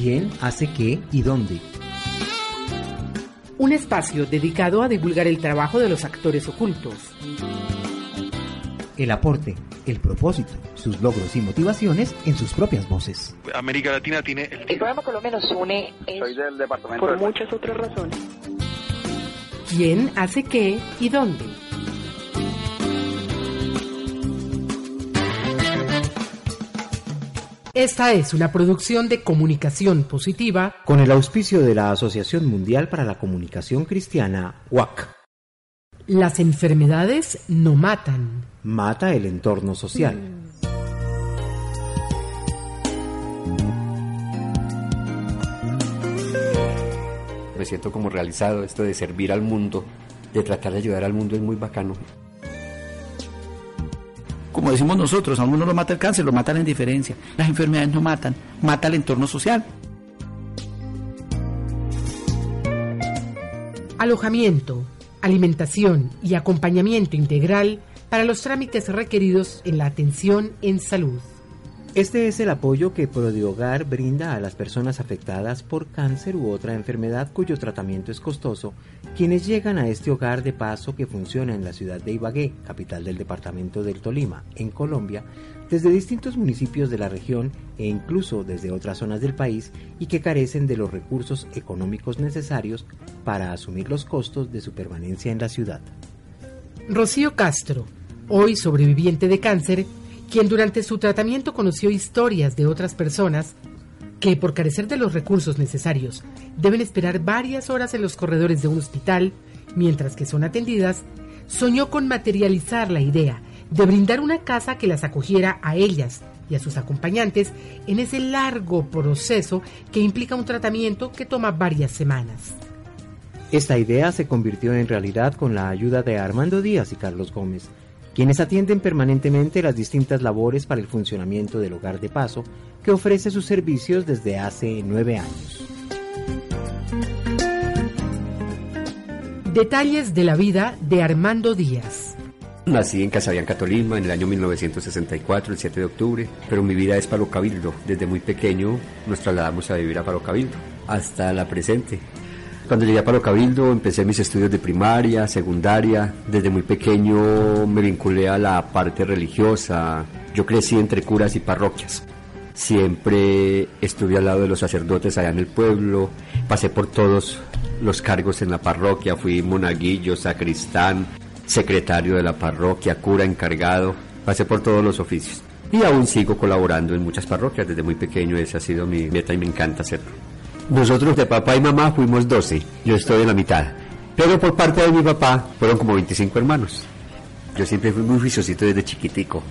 ¿Quién hace qué y dónde? Un espacio dedicado a divulgar el trabajo de los actores ocultos. El aporte, el propósito, sus logros y motivaciones en sus propias voces. América Latina tiene el... El programa Colombia nos une Soy del departamento por de- muchas otras razones. ¿Quién hace qué y dónde? Esta es una producción de comunicación positiva Con el auspicio de la Asociación Mundial para la Comunicación Cristiana, WAC. Las enfermedades no matan. Mata el entorno social. Me siento como realizado esto de servir al mundo, de tratar de ayudar al mundo es muy bacano. Como decimos nosotros, a uno no lo mata el cáncer, lo mata la indiferencia. Las enfermedades no matan, mata el entorno social. Alojamiento, alimentación y acompañamiento integral para los trámites requeridos en la atención en salud. Este es el apoyo que Prodiogar brinda a las personas afectadas por cáncer u otra enfermedad cuyo tratamiento es costoso, quienes llegan a este hogar de paso que funciona en la ciudad de Ibagué, capital del departamento del Tolima, en Colombia, desde distintos municipios de la región e incluso desde otras zonas del país y que carecen de los recursos económicos necesarios para asumir los costos de su permanencia en la ciudad. Rocío Castro, hoy sobreviviente de cáncer, quien durante su tratamiento conoció historias de otras personas que por carecer de los recursos necesarios deben esperar varias horas en los corredores de un hospital mientras que son atendidas, soñó con materializar la idea de brindar una casa que las acogiera a ellas y a sus acompañantes en ese largo proceso que implica un tratamiento que toma varias semanas. Esta idea se convirtió en realidad con la ayuda de Armando Díaz y Carlos Gómez, quienes atienden permanentemente las distintas labores para el funcionamiento del hogar de paso que ofrece sus servicios desde hace nueve años. Detalles de la vida de Armando Díaz. Nací en Casabianca, Tolima, en el año 1964, el 7 de octubre, pero mi vida es Palo Cabildo. Desde muy pequeño nos trasladamos a vivir a Palo Cabildo, hasta la presente. Cuando llegué a Palo Cabildo empecé mis estudios de primaria, secundaria. Desde muy pequeño me vinculé a la parte religiosa. Yo crecí entre curas y parroquias. Siempre estuve al lado de los sacerdotes allá en el pueblo. Pasé por todos los cargos en la parroquia. Fui monaguillo, sacristán, secretario de la parroquia, cura encargado. Pasé por todos los oficios. Y aún sigo colaborando en muchas parroquias. Desde muy pequeño esa ha sido mi meta y me encanta hacerlo. Nosotros de papá y mamá fuimos 12, yo estoy en la mitad. Pero por parte de mi papá fueron como 25 hermanos. Yo siempre fui muy juiciosito desde chiquitico.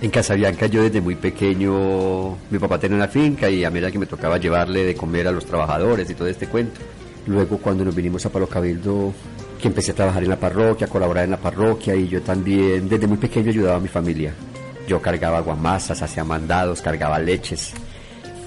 En Casabianca yo desde muy pequeño, mi papá tenía una finca y a mí era que me tocaba llevarle de comer a los trabajadores y todo este cuento. Luego cuando nos vinimos a Palo Cabildo, que empecé a trabajar en la parroquia, a colaborar en la parroquia y yo también desde muy pequeño ayudaba a mi familia. Yo cargaba aguamasas, hacía mandados, cargaba leches.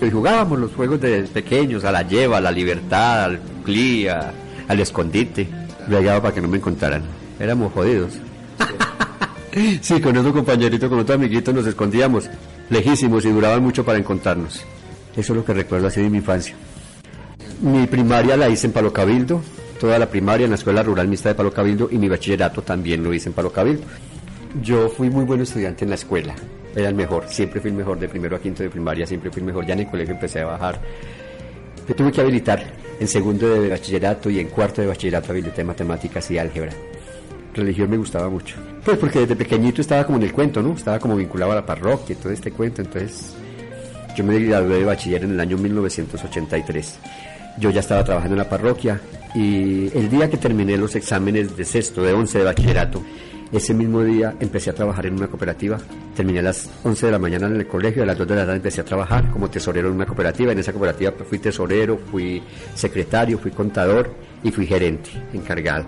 Y jugábamos los juegos de pequeños, a la lleva, a la libertad, al clía, al escondite. Llegaba para que no me encontraran. Éramos jodidos. sí, con otro compañerito, con otro amiguito nos escondíamos, lejísimos y duraban mucho para encontrarnos. Eso es lo que recuerdo así de mi infancia. Mi primaria la hice en Palo Cabildo, toda la primaria en la Escuela Rural Mixta de Palo Cabildo y mi bachillerato también lo hice en Palo Cabildo. Yo fui muy buen estudiante en la escuela, era el mejor, siempre fui el mejor, de primero a quinto de primaria siempre fui el mejor, ya en el colegio empecé a bajar. Me tuve que habilitar en segundo de bachillerato y en cuarto de bachillerato habilité matemáticas y álgebra. Religión me gustaba mucho. Pues porque desde pequeñito estaba como en el cuento, ¿no? Estaba como vinculado a la parroquia todo este cuento, entonces yo me gradué de bachiller en el año 1983. Yo ya estaba trabajando en la parroquia y el día que terminé los exámenes de sexto, de 11 de bachillerato, ese mismo día empecé a trabajar en una cooperativa. Terminé a las 11 de la mañana en el colegio, a las 2 de la tarde empecé a trabajar como tesorero en una cooperativa. En esa cooperativa fui tesorero, fui secretario, fui contador y fui gerente encargado.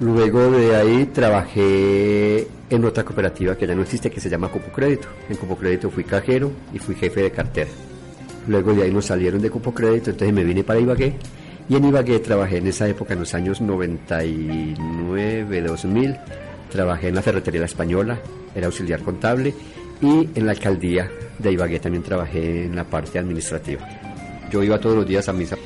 Luego de ahí trabajé en otra cooperativa que ya no existe, que se llama Cupo Crédito. En Cupo Crédito fui cajero y fui jefe de cartera. Luego de ahí nos salieron de Cupo Crédito, entonces me vine para Ibagué. Y en Ibagué trabajé en esa época, en los años 99, 2000. Trabajé en la Ferretería La Española, era auxiliar contable. Y en la alcaldía de Ibagué también trabajé en la parte administrativa. Yo iba todos los días a misa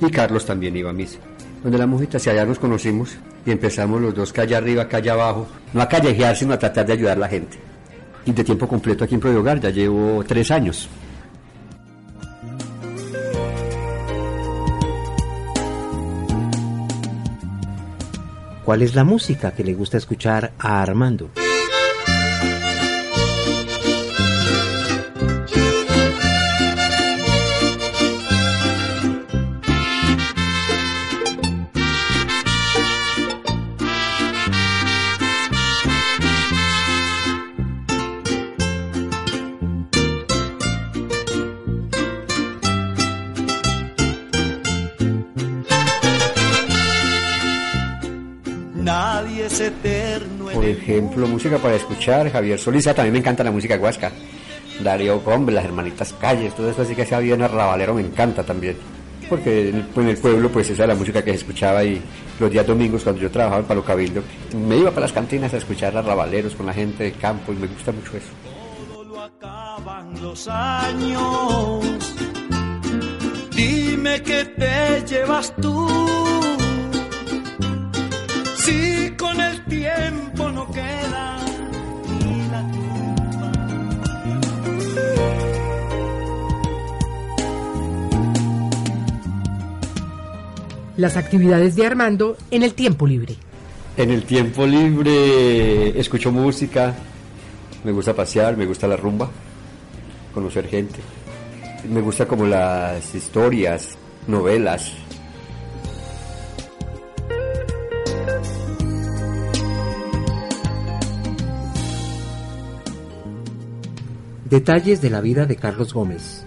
y Carlos también iba a misa. Donde la mujer hacia allá nos conocimos y empezamos los dos calle arriba, calle abajo, no a callejear, sino a tratar de ayudar a la gente. Y de tiempo completo aquí en Pro Hogar ya llevo tres años. ¿Cuál es la música que le gusta escuchar a Armando? Ejemplo, música para escuchar, Javier Solís, también me encanta la música guasca. Darío Combe, las hermanitas Calles, todo eso así que se había en arrabalero me encanta también. Porque en el, en el pueblo pues esa era la música que se escuchaba y los días domingos cuando yo trabajaba en Palo Cabildo me iba para las cantinas a escuchar arrabaleros con la gente de campo y me gusta mucho eso. Todo lo acaban los años. Dime que te llevas tú. Con el tiempo no queda ni la tumba. Las actividades de Armando en el tiempo libre. En el tiempo libre escucho música, me gusta pasear, me gusta la rumba, conocer gente. Me gusta como las historias, novelas. Detalles de la vida de Carlos Gómez.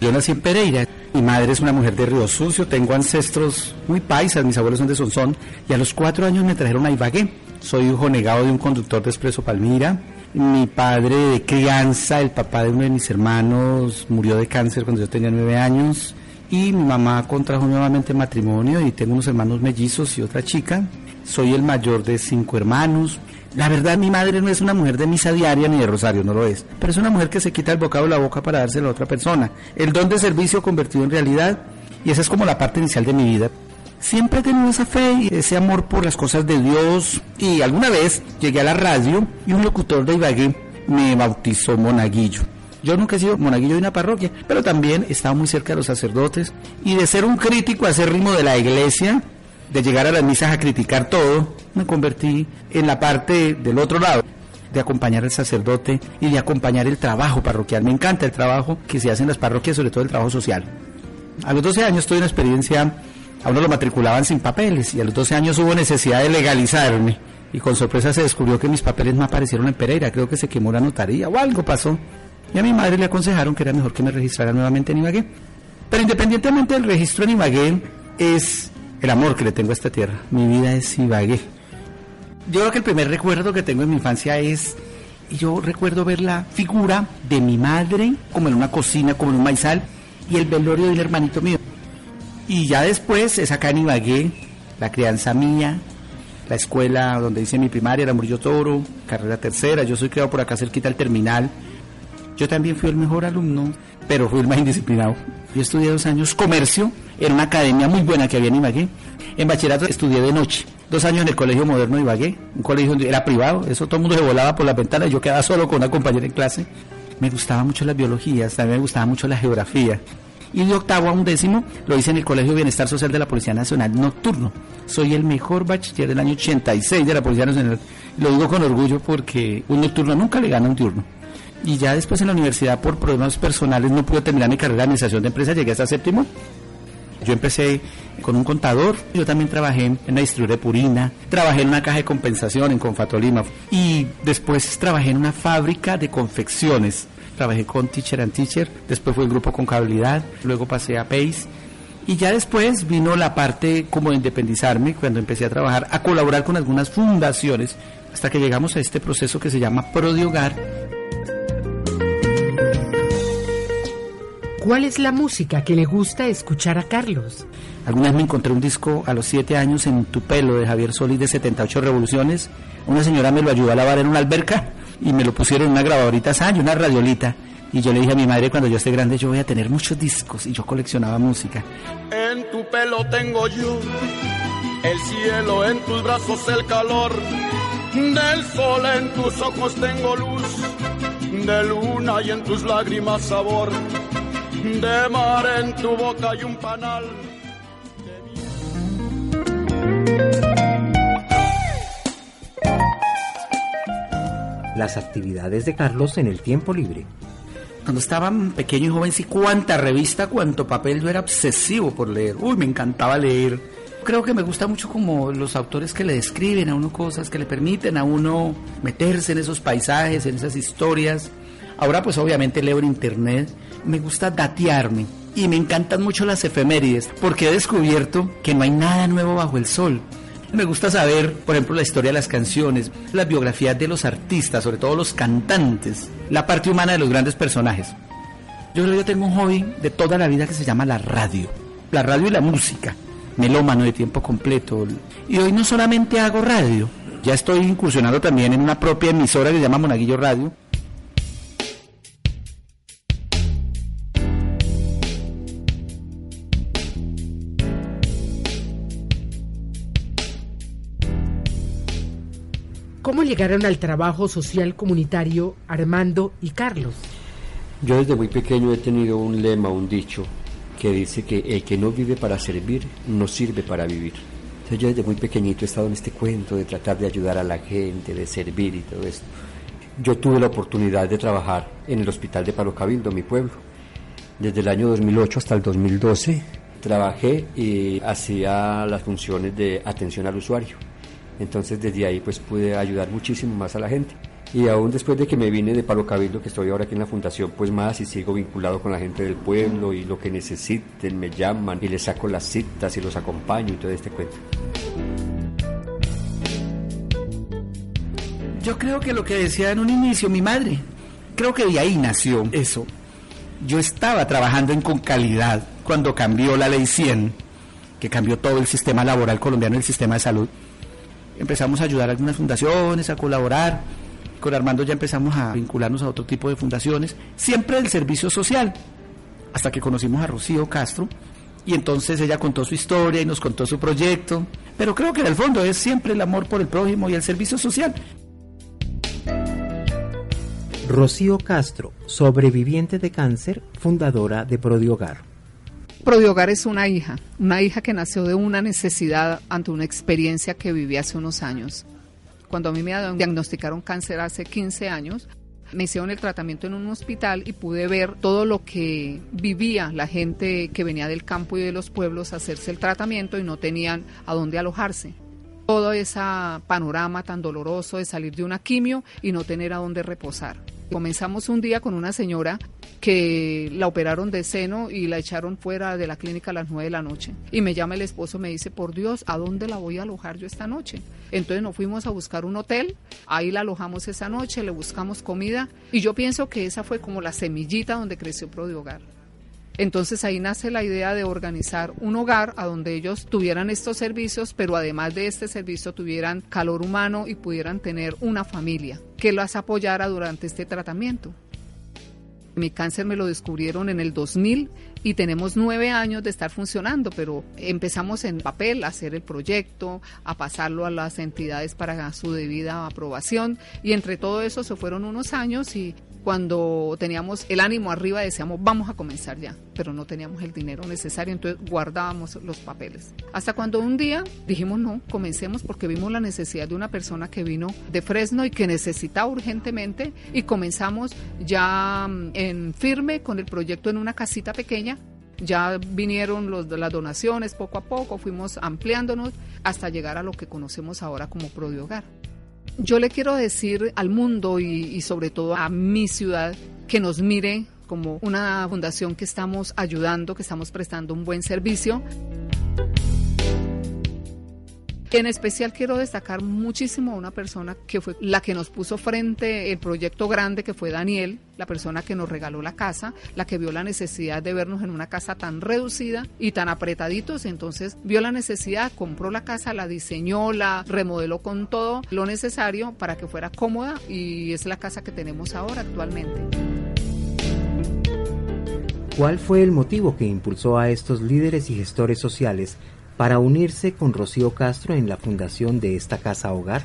Yo nací en Pereira. Mi madre es una mujer de Río Sucio. Tengo ancestros muy paisas. Mis abuelos son de Sonsón. Y a los cuatro años me trajeron a Ibagué. Soy hijo negado de un conductor de Expreso Palmira. Mi padre de crianza, el papá de uno de mis hermanos, murió de cáncer cuando yo tenía nueve años. Y mi mamá contrajo nuevamente matrimonio y tengo unos hermanos mellizos y otra chica. Soy el mayor de cinco hermanos. La verdad, mi madre no es una mujer de misa diaria ni de rosario, no lo es. Pero es una mujer que se quita el bocado de la boca para dárselo a otra persona. El don de servicio convertido en realidad. Y esa es como la parte inicial de mi vida. Siempre he tenido esa fe y ese amor por las cosas de Dios. Y alguna vez llegué a la radio y un locutor de Ibagué me bautizó monaguillo. Yo nunca he sido monaguillo de una parroquia, pero también he estado muy cerca de los sacerdotes. Y de ser un crítico acérrimo de la iglesia, de llegar a las misas a criticar todo, me convertí en la parte del otro lado, de acompañar al sacerdote y de acompañar el trabajo parroquial. Me encanta el trabajo que se hace en las parroquias, sobre todo el trabajo social. A los 12 años tuve una experiencia, a uno lo matriculaban sin papeles y a los 12 años hubo necesidad de legalizarme. Y con sorpresa se descubrió que mis papeles no aparecieron en Pereira, creo que se quemó la notaría o algo pasó. Y a mi madre le aconsejaron que era mejor que me registrara nuevamente en Ibagué. Pero independientemente del registro en Ibagué, es el amor que le tengo a esta tierra. Mi vida es Ibagué. Yo creo que el primer recuerdo que tengo en mi infancia es, yo recuerdo ver la figura de mi madre como en una cocina, como en un maizal, y el velorio de un hermanito mío. Y ya después es acá en Ibagué, la crianza mía, la escuela donde hice mi primaria, era Murillo Toro, carrera tercera, yo soy criado por acá cerquita al terminal. Yo también fui el mejor alumno, pero fui el más indisciplinado. Yo estudié dos años comercio en una academia muy buena que había en Ibagué. En bachillerato estudié de noche, dos años en el Colegio Moderno de Ibagué, un colegio donde era privado, eso todo el mundo se volaba por la ventana, yo quedaba solo con una compañera en clase. Me gustaba mucho las biologías, también me gustaba mucho la geografía. Y de octavo a undécimo lo hice en el Colegio Bienestar Social de la Policía Nacional nocturno. Soy el mejor bachiller del año 86 de la Policía Nacional. Lo digo con orgullo porque un nocturno nunca le gana un diurno. Y ya después en la universidad por problemas personales no pude terminar mi carrera de administración de empresas, llegué hasta séptimo. Yo empecé con un contador, yo también trabajé en la distribuidora de Purina, trabajé en una caja de compensación en Confatolima y después trabajé en una fábrica de confecciones. Trabajé con Teacher and Teacher, después fue el grupo Contabilidad, luego pasé a Pace y ya después vino la parte como de independizarme cuando empecé a trabajar, a colaborar con algunas fundaciones hasta que llegamos a este proceso que se llama Prodiogar ¿Cuál es la música que le gusta escuchar a Carlos? Alguna vez me encontré un disco a los 7 años en Tupelo de Javier Solís de 78 Revoluciones. Una señora me lo ayudó a lavar en una alberca y me lo pusieron en una grabadorita Sanyo, una radiolita. Y yo le dije a mi madre, cuando yo esté grande, yo voy a tener muchos discos. Y yo coleccionaba música. En tu pelo tengo yo el cielo, en tus brazos el calor. Del sol en tus ojos tengo luz, de luna y en tus lágrimas sabor. De mar en tu boca hay un panal. Las actividades de Carlos en el tiempo libre. Cuando estaba pequeño y joven, sí, cuánta revista, cuánto papel, yo era obsesivo por leer. Uy, me encantaba leer. Creo que me gusta mucho como los autores que le describen a uno cosas, que le permiten a uno meterse en esos paisajes, en esas historias. Ahora pues obviamente leo en internet, me gusta datearme y me encantan mucho las efemérides porque he descubierto que no hay nada nuevo bajo el sol. Me gusta saber, por ejemplo, la historia de las canciones, las biografías de los artistas, sobre todo los cantantes, la parte humana de los grandes personajes. Yo creo que tengo un hobby de toda la vida que se llama la radio. La radio y la música. Melómano de tiempo completo. Y hoy no solamente hago radio, ya estoy incursionando también en una propia emisora que se llama Monaguillo Radio. ¿Cómo llegaron al trabajo social comunitario Armando y Carlos? Yo desde muy pequeño he tenido un lema, un dicho, que dice que el que no vive para servir, no sirve para vivir. Entonces yo desde muy pequeñito he estado en este cuento de tratar de ayudar a la gente, de servir y todo esto. Yo tuve la oportunidad de trabajar en el hospital de Palo Cabildo, mi pueblo. Desde el año 2008 hasta el 2012 trabajé y hacía las funciones de atención al usuario. Entonces desde ahí pues pude ayudar muchísimo más a la gente. Y aún después de que me vine de Palo Cabildo, que estoy ahora aquí en la fundación, pues más y sigo vinculado con la gente del pueblo y lo que necesiten me llaman y les saco las citas y los acompaño y todo este cuento. Yo creo que lo que decía en un inicio mi madre, creo que de ahí nació eso. Yo estaba trabajando en con calidad cuando cambió la ley 100, que cambió todo el sistema laboral colombiano, el sistema de salud. Empezamos a ayudar a algunas fundaciones, a colaborar. Con Armando ya empezamos a vincularnos a otro tipo de fundaciones, siempre del servicio social, hasta que conocimos a Rocío Castro, y entonces ella contó su historia y nos contó su proyecto. Pero creo que en el fondo es siempre el amor por el prójimo y el servicio social. Rocío Castro, sobreviviente de cáncer, fundadora de Prodiogar. Prodiogar es una hija, una hija que nació de una necesidad ante una experiencia que viví hace unos años. Cuando a mí me diagnosticaron cáncer hace 15 años, me hicieron el tratamiento en un hospital y pude ver todo lo que vivía la gente que venía del campo y de los pueblos a hacerse el tratamiento y no tenían a dónde alojarse. Todo ese panorama tan doloroso de salir de una quimio y no tener a dónde reposar. Comenzamos un día con una señora que la operaron de seno y la echaron fuera de la clínica a las 9 de la noche. Y me llama el esposo, me dice, por Dios, ¿a dónde la voy a alojar yo esta noche? Entonces nos fuimos a buscar un hotel, ahí la alojamos esa noche, le buscamos comida y yo pienso que esa fue como la semillita donde creció Prodiogar. Entonces ahí nace la idea de organizar un hogar a donde ellos tuvieran estos servicios, pero además de este servicio tuvieran calor humano y pudieran tener una familia que las apoyara durante este tratamiento. Mi cáncer me lo descubrieron en el 2000 y tenemos nueve años de estar funcionando, pero empezamos en papel a hacer el proyecto, a pasarlo a las entidades para su debida aprobación y entre todo eso se fueron unos años y cuando teníamos el ánimo arriba decíamos vamos a comenzar ya, pero no teníamos el dinero necesario, entonces guardábamos los papeles. Hasta cuando un día dijimos no, comencemos porque vimos la necesidad de una persona que vino de Fresno y que necesitaba urgentemente y comenzamos ya mm, en firme con el proyecto en una casita pequeña. Ya vinieron los, las donaciones poco a poco, fuimos ampliándonos hasta llegar a lo que conocemos ahora como Prodiogar. Yo le quiero decir al mundo y, sobre todo a mi ciudad que nos mire como una fundación que estamos ayudando, que estamos prestando un buen servicio. En especial quiero destacar muchísimo a una persona que fue la que nos puso frente el proyecto grande que fue Daniel, la persona que nos regaló la casa, la que vio la necesidad de vernos en una casa tan reducida y tan apretaditos, entonces vio la necesidad, compró la casa, la diseñó, la remodeló con todo lo necesario para que fuera cómoda y es la casa que tenemos ahora actualmente. ¿Cuál fue el motivo que impulsó a estos líderes y gestores sociales para unirse con Rocío Castro en la fundación de esta casa hogar?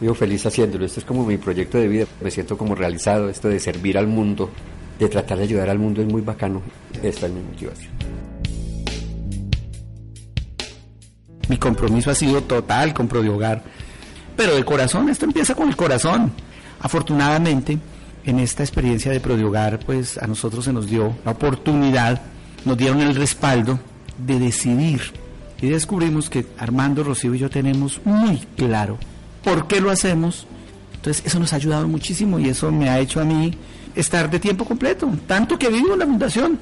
Vivo feliz haciéndolo, esto es como mi proyecto de vida, me siento como realizado, esto de servir al mundo, de tratar de ayudar al mundo es muy bacano, esta es mi motivación. Mi compromiso ha sido total con Prodiogar, pero de corazón, esto empieza con el corazón. Afortunadamente, en esta experiencia de Prodiogar, pues a nosotros se nos dio la oportunidad, nos dieron el respaldo de decidir. Y descubrimos que Armando, Rocío y yo tenemos muy claro por qué lo hacemos. Entonces eso nos ha ayudado muchísimo y eso me ha hecho a mí estar de tiempo completo, tanto que vivo en la fundación.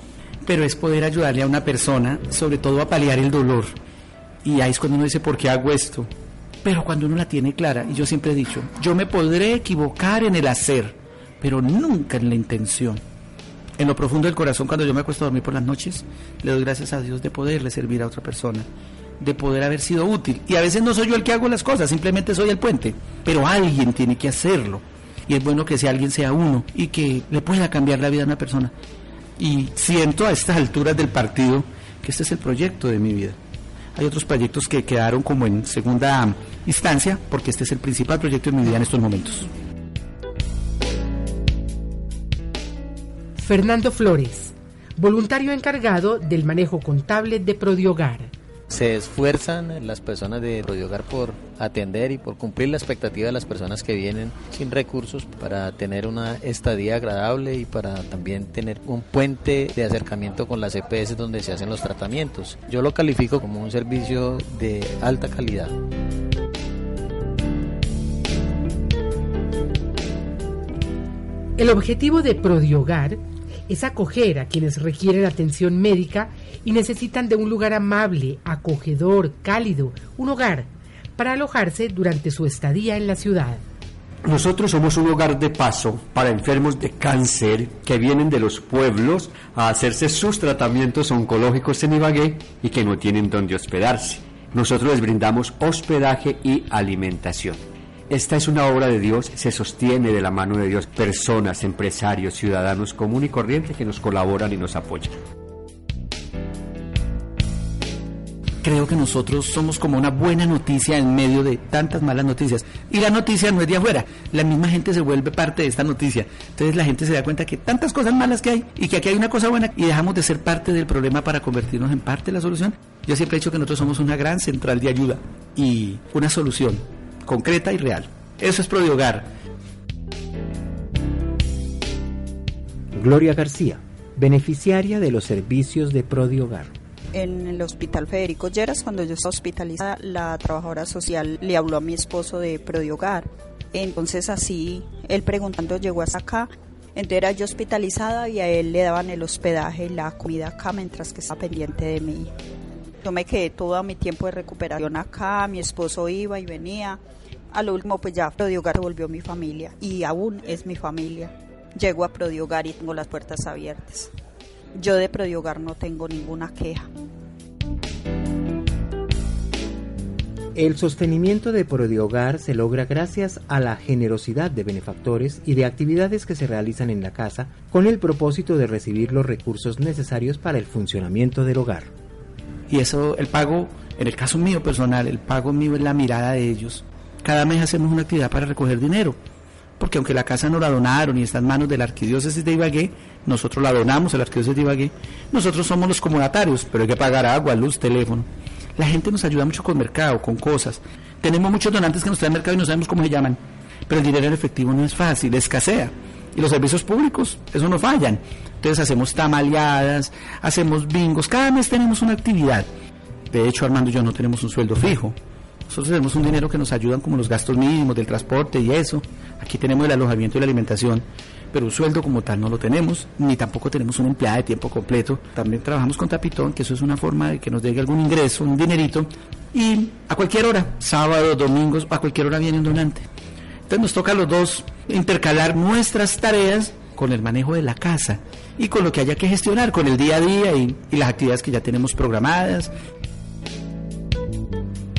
Pero es poder ayudarle a una persona, sobre todo a paliar el dolor. Y ahí es cuando uno dice, ¿por qué hago esto? Pero cuando uno la tiene clara, y yo siempre he dicho, yo me podré equivocar en el hacer, pero nunca en la intención. En lo profundo del corazón, cuando yo me acuesto a dormir por las noches, le doy gracias a Dios de poderle servir a otra persona, de poder haber sido útil. Y a veces no soy yo el que hago las cosas, simplemente soy el puente, pero alguien tiene que hacerlo. Y es bueno que ese alguien sea uno y que le pueda cambiar la vida a una persona. Y siento a estas alturas del partido que este es el proyecto de mi vida. Hay otros proyectos que quedaron como en segunda instancia, porque este es el principal proyecto de mi vida en estos momentos. Fernando Flores, voluntario encargado del manejo contable de Prodiogar. Se esfuerzan las personas de Prodiogar por atender y por cumplir la expectativa de las personas que vienen sin recursos para tener una estadía agradable y para también tener un puente de acercamiento con las EPS donde se hacen los tratamientos. Yo lo califico como un servicio de alta calidad. El objetivo de Prodiogar es acoger a quienes requieren atención médica y necesitan de un lugar amable, acogedor, cálido, un hogar, para alojarse durante su estadía en la ciudad. Nosotros somos un hogar de paso para enfermos de cáncer que vienen de los pueblos a hacerse sus tratamientos oncológicos en Ibagué y que no tienen dónde hospedarse. Nosotros les brindamos hospedaje y alimentación. Esta es una obra de Dios, se sostiene de la mano de Dios, personas, empresarios, ciudadanos común y corriente que nos colaboran y nos apoyan. Creo que nosotros somos como una buena noticia en medio de tantas malas noticias. Y la noticia no es de afuera, la misma gente se vuelve parte de esta noticia. Entonces la gente se da cuenta que tantas cosas malas que hay y que aquí hay una cosa buena y dejamos de ser parte del problema para convertirnos en parte de la solución. Yo siempre he dicho que nosotros somos una gran central de ayuda y una solución concreta y real. Eso es Prodiogar. Gloria García, beneficiaria de los servicios de Prodiogar. En el hospital Federico Lleras, cuando yo estaba hospitalizada, la trabajadora social le habló a mi esposo de Prodiogar. Entonces así, él preguntando llegó hasta acá. Entonces era yo hospitalizada y a él le daban el hospedaje y la comida acá mientras que estaba pendiente de mí. Yo me quedé todo mi tiempo de recuperación acá, mi esposo iba y venía. A lo último, pues ya Prodiogar se volvió mi familia y aún es mi familia. Llego a Prodiogar y tengo las puertas abiertas. Yo de Prodiogar no tengo ninguna queja. El sostenimiento de Prodiogar se logra gracias a la generosidad de benefactores y de actividades que se realizan en la casa con el propósito de recibir los recursos necesarios para el funcionamiento del hogar. Y eso, el pago, en el caso mío personal, el pago mío es la mirada de ellos. Cada mes hacemos una actividad para recoger dinero, porque aunque la casa no la donaron y está en manos de la arquidiócesis de Ibagué, nosotros la donamos a la arquidiócesis de Ibagué, nosotros somos los comunatarios, pero hay que pagar agua, luz, teléfono. La gente nos ayuda mucho con mercado, con cosas. Tenemos muchos donantes que nos traen mercado y no sabemos cómo se llaman. Pero el dinero en efectivo no es fácil, escasea. Y los servicios públicos, eso no fallan. Entonces hacemos tamaleadas, hacemos bingos, cada mes tenemos una actividad. De hecho, Armando y yo no tenemos un sueldo fijo. Nosotros tenemos un dinero que nos ayudan como los gastos mínimos del transporte y eso. Aquí tenemos el alojamiento y la alimentación, pero un sueldo como tal no lo tenemos, ni tampoco tenemos una empleada de tiempo completo. También trabajamos con Tapitón, que eso es una forma de que nos llegue algún ingreso, un dinerito, y a cualquier hora, sábado, domingos, a cualquier hora viene un donante. Entonces nos toca a los dos intercalar nuestras tareas con el manejo de la casa y con lo que haya que gestionar, con el día a día y, las actividades que ya tenemos programadas.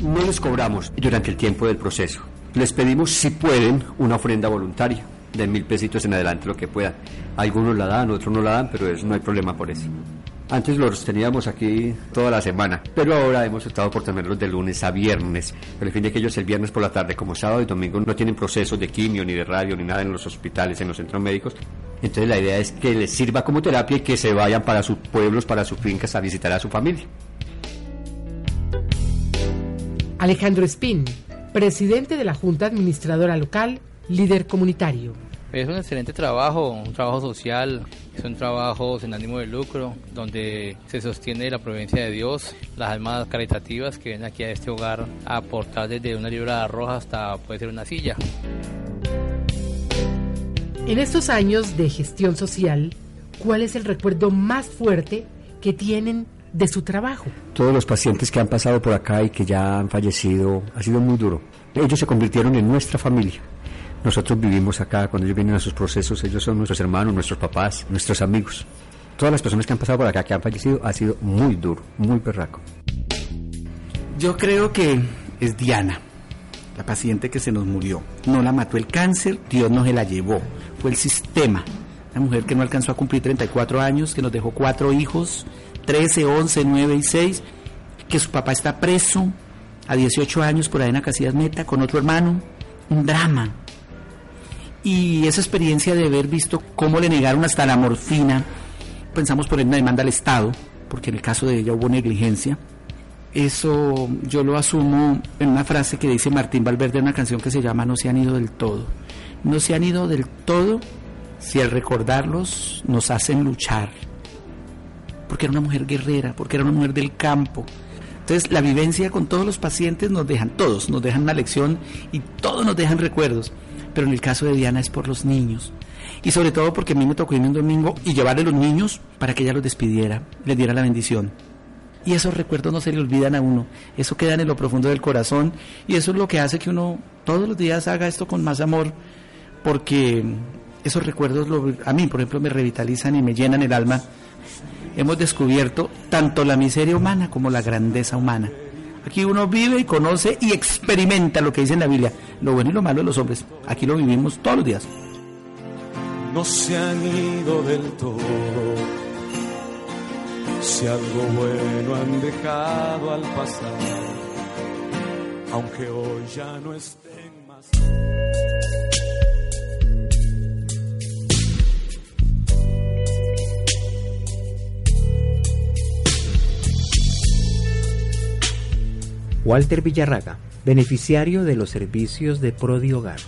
No les cobramos durante el tiempo del proceso. Les pedimos, si pueden, una ofrenda voluntaria. de mil pesitos en adelante lo que puedan. Algunos la dan, otros no la dan, pero no hay problema por eso. Antes los teníamos aquí toda la semana, pero ahora hemos optado por tenerlos de lunes a viernes. Pero el fin de que ellos el viernes por la tarde, como sábado y domingo, no tienen procesos de quimio, ni de radio, ni nada en los hospitales, en los centros médicos. Entonces la idea es que les sirva como terapia y que se vayan para sus pueblos, para sus fincas a visitar a su familia. Alejandro Espín, presidente de la Junta Administradora Local, líder comunitario. Es un excelente trabajo, un trabajo social, son trabajos sin ánimo de lucro, donde se sostiene la providencia de Dios, las almas caritativas que vienen aquí a este hogar a aportar desde una libra roja hasta puede ser una silla. En estos años de gestión social, ¿cuál es el recuerdo más fuerte que tienen de su trabajo? Todos los pacientes que han pasado por acá y que ya han fallecido, ha sido muy duro. Ellos se convirtieron en nuestra familia. Nosotros vivimos acá, cuando ellos vienen a sus procesos, ellos son nuestros hermanos, nuestros papás, nuestros amigos. Todas las personas que han pasado por acá, que han fallecido, ha sido muy duro, muy berraco. Yo creo que es Diana, la paciente que se nos murió. No la mató el cáncer, Dios no se la llevó, fue el sistema. La mujer que no alcanzó a cumplir 34 años, que nos dejó cuatro hijos, 13, 11, 9 y 6, que su papá está preso a 18 años por en Casillas Meta con otro hermano. Un drama, y esa experiencia de haber visto cómo le negaron hasta la morfina, pensamos poner una demanda al Estado, porque en el caso de ella hubo negligencia. Eso yo lo asumo en una frase que dice Martín Valverde en una canción que se llama No se han ido del todo. No se han ido del todo si al recordarlos nos hacen luchar. Porque era una mujer guerrera, porque era una mujer del campo. Entonces la vivencia con todos los pacientes nos dejan, todos nos dejan una lección y todos nos dejan recuerdos pero en el caso de Diana es por los niños. Y sobre todo porque a mí me tocó irme un domingo y llevarle los niños para que ella los despidiera, les diera la bendición. Y esos recuerdos no se le olvidan a uno, eso queda en lo profundo del corazón y eso es lo que hace que uno todos los días haga esto con más amor, porque esos recuerdos a mí, por ejemplo, me revitalizan y me llenan el alma. Hemos descubierto tanto la miseria humana como la grandeza humana. Aquí uno vive y conoce y experimenta lo que dice en la Biblia, lo bueno y lo malo de los hombres. Aquí lo vivimos todos los días. No se han ido del todo. Si algo bueno han dejado al pasar, aunque hoy ya no estén más. Walter Villarraga, beneficiario de los servicios de Prodi Hogar.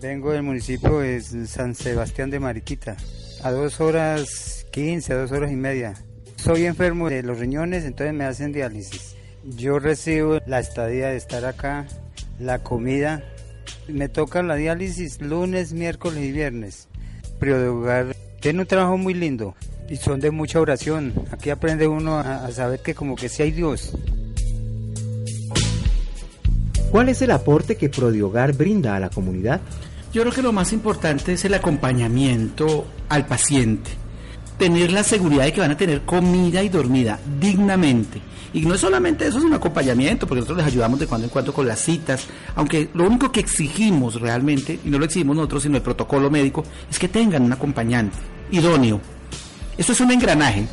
Vengo del municipio de San Sebastián de Mariquita, a dos horas quince, a dos horas y media. Soy enfermo de los riñones, entonces me hacen diálisis. Yo recibo la estadía de estar acá, la comida. Me toca la diálisis lunes, miércoles y viernes. Prodi Hogar tiene un trabajo muy lindo y son de mucha oración. Aquí aprende uno a, saber que como que sí hay Dios. ¿Cuál es el aporte que Prodiogar brinda a la comunidad? Yo creo que lo más importante es el acompañamiento al paciente. Tener la seguridad de que van a tener comida y dormida dignamente. Y no es solamente eso, es un acompañamiento, porque nosotros les ayudamos de cuando en cuando con las citas, aunque lo único que exigimos realmente, y no lo exigimos nosotros, sino el protocolo médico, es que tengan un acompañante idóneo. Esto es un engranaje.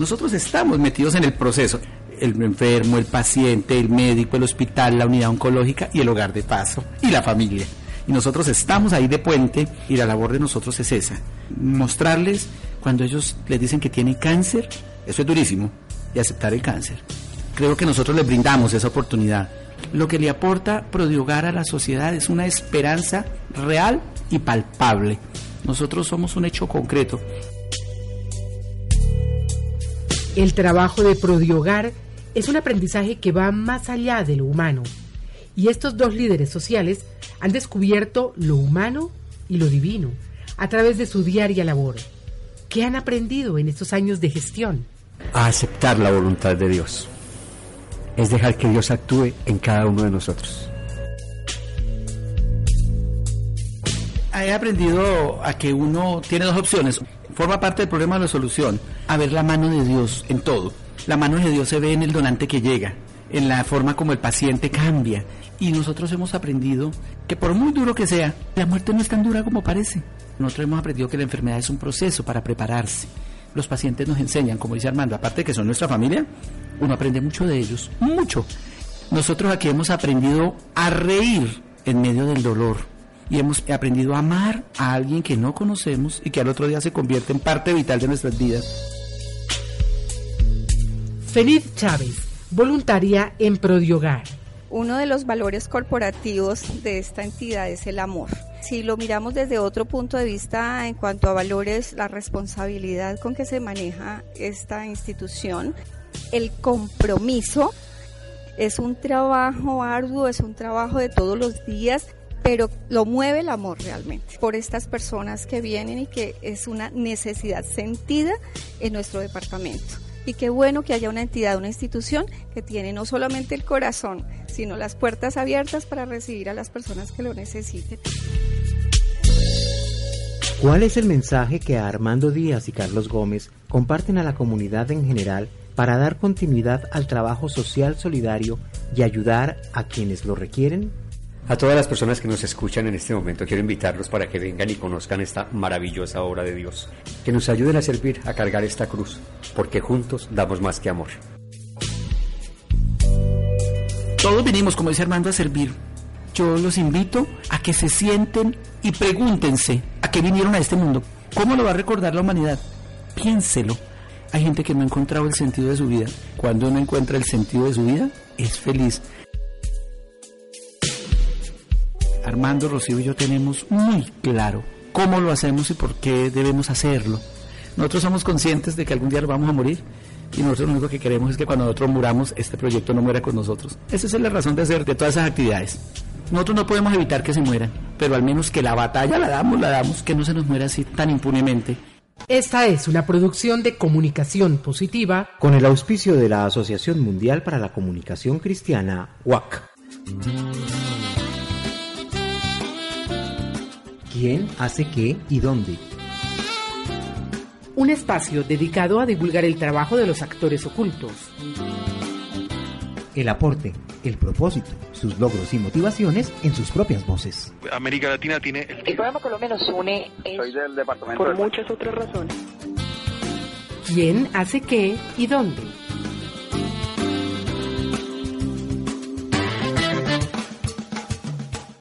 Nosotros estamos metidos en el proceso el enfermo, el paciente, el médico, el hospital, la unidad oncológica y el hogar de paso y la familia. Y nosotros estamos ahí de puente y la labor de nosotros es esa, mostrarles cuando ellos les dicen que tienen cáncer, eso es durísimo, y aceptar el cáncer. Creo que nosotros les brindamos esa oportunidad. Lo que le aporta Prodiogar a la sociedad es una esperanza real y palpable. Nosotros somos un hecho concreto. El trabajo de Prodiogar es un aprendizaje que va más allá de lo humano. Y estos dos líderes sociales han descubierto lo humano y lo divino a través de su diaria labor. ¿Qué han aprendido en estos años de gestión? A aceptar la voluntad de Dios. Es dejar que Dios actúe en cada uno de nosotros. He aprendido a que uno tiene dos opciones. Forma parte del problema de la solución. A ver la mano de Dios en todo la mano de Dios se ve en el donante que llega, en la forma como el paciente cambia. Y nosotros hemos aprendido que por muy duro que sea, la muerte no es tan dura como parece. Nosotros hemos aprendido que la enfermedad es un proceso para prepararse. Los pacientes nos enseñan, como dice Armando, aparte de que son nuestra familia, uno aprende mucho de ellos, mucho. Nosotros aquí hemos aprendido a reír en medio del dolor y hemos aprendido a amar a alguien que no conocemos y que al otro día se convierte en parte vital de nuestras vidas. Feliz Chávez, voluntaria en Prodiogar. Uno de los valores corporativos de esta entidad es el amor. Si lo miramos desde otro punto de vista en cuanto a valores, la responsabilidad con que se maneja esta institución, el compromiso, es un trabajo arduo, es un trabajo de todos los días, pero lo mueve el amor realmente por estas personas que vienen y que es una necesidad sentida en nuestro departamento. Y qué bueno que haya una entidad, una institución que tiene no solamente el corazón, sino las puertas abiertas para recibir a las personas que lo necesiten. ¿Cuál es el mensaje que Armando Díaz y Carlos Gómez comparten a la comunidad en general para dar continuidad al trabajo social solidario y ayudar a quienes lo requieren? A todas las personas que nos escuchan en este momento quiero invitarlos para que vengan y conozcan esta maravillosa obra de Dios, que nos ayuden a servir, a cargar esta cruz, porque juntos damos más que amor. Todos venimos, como dice Armando, a servir. Yo los invito a que se sienten y pregúntense a qué vinieron a este mundo. ¿Cómo lo va a recordar la humanidad? Piénselo. Hay gente que no ha encontrado el sentido de su vida. Cuando uno encuentra el sentido de su vida, es feliz. Armando, Rocío y yo tenemos muy claro cómo lo hacemos y por qué debemos hacerlo. Nosotros somos conscientes de que algún día lo vamos a morir y nosotros lo único que queremos es que cuando nosotros muramos este proyecto no muera con nosotros. Esa es la razón de hacer de todas esas actividades. Nosotros no podemos evitar que se mueran, pero al menos que la batalla la damos, la damos, que no se nos muera así tan impunemente. Esta es una producción de comunicación positiva con el auspicio de la Asociación Mundial para la Comunicación Cristiana, WAC. ¿Quién hace qué y dónde? Un espacio dedicado a divulgar el trabajo de los actores ocultos. El aporte, el propósito, sus logros y motivaciones en sus propias voces. América Latina tiene el... El programa Colombia nos une Soy del departamento por muchas otras razones. ¿Quién hace qué y dónde?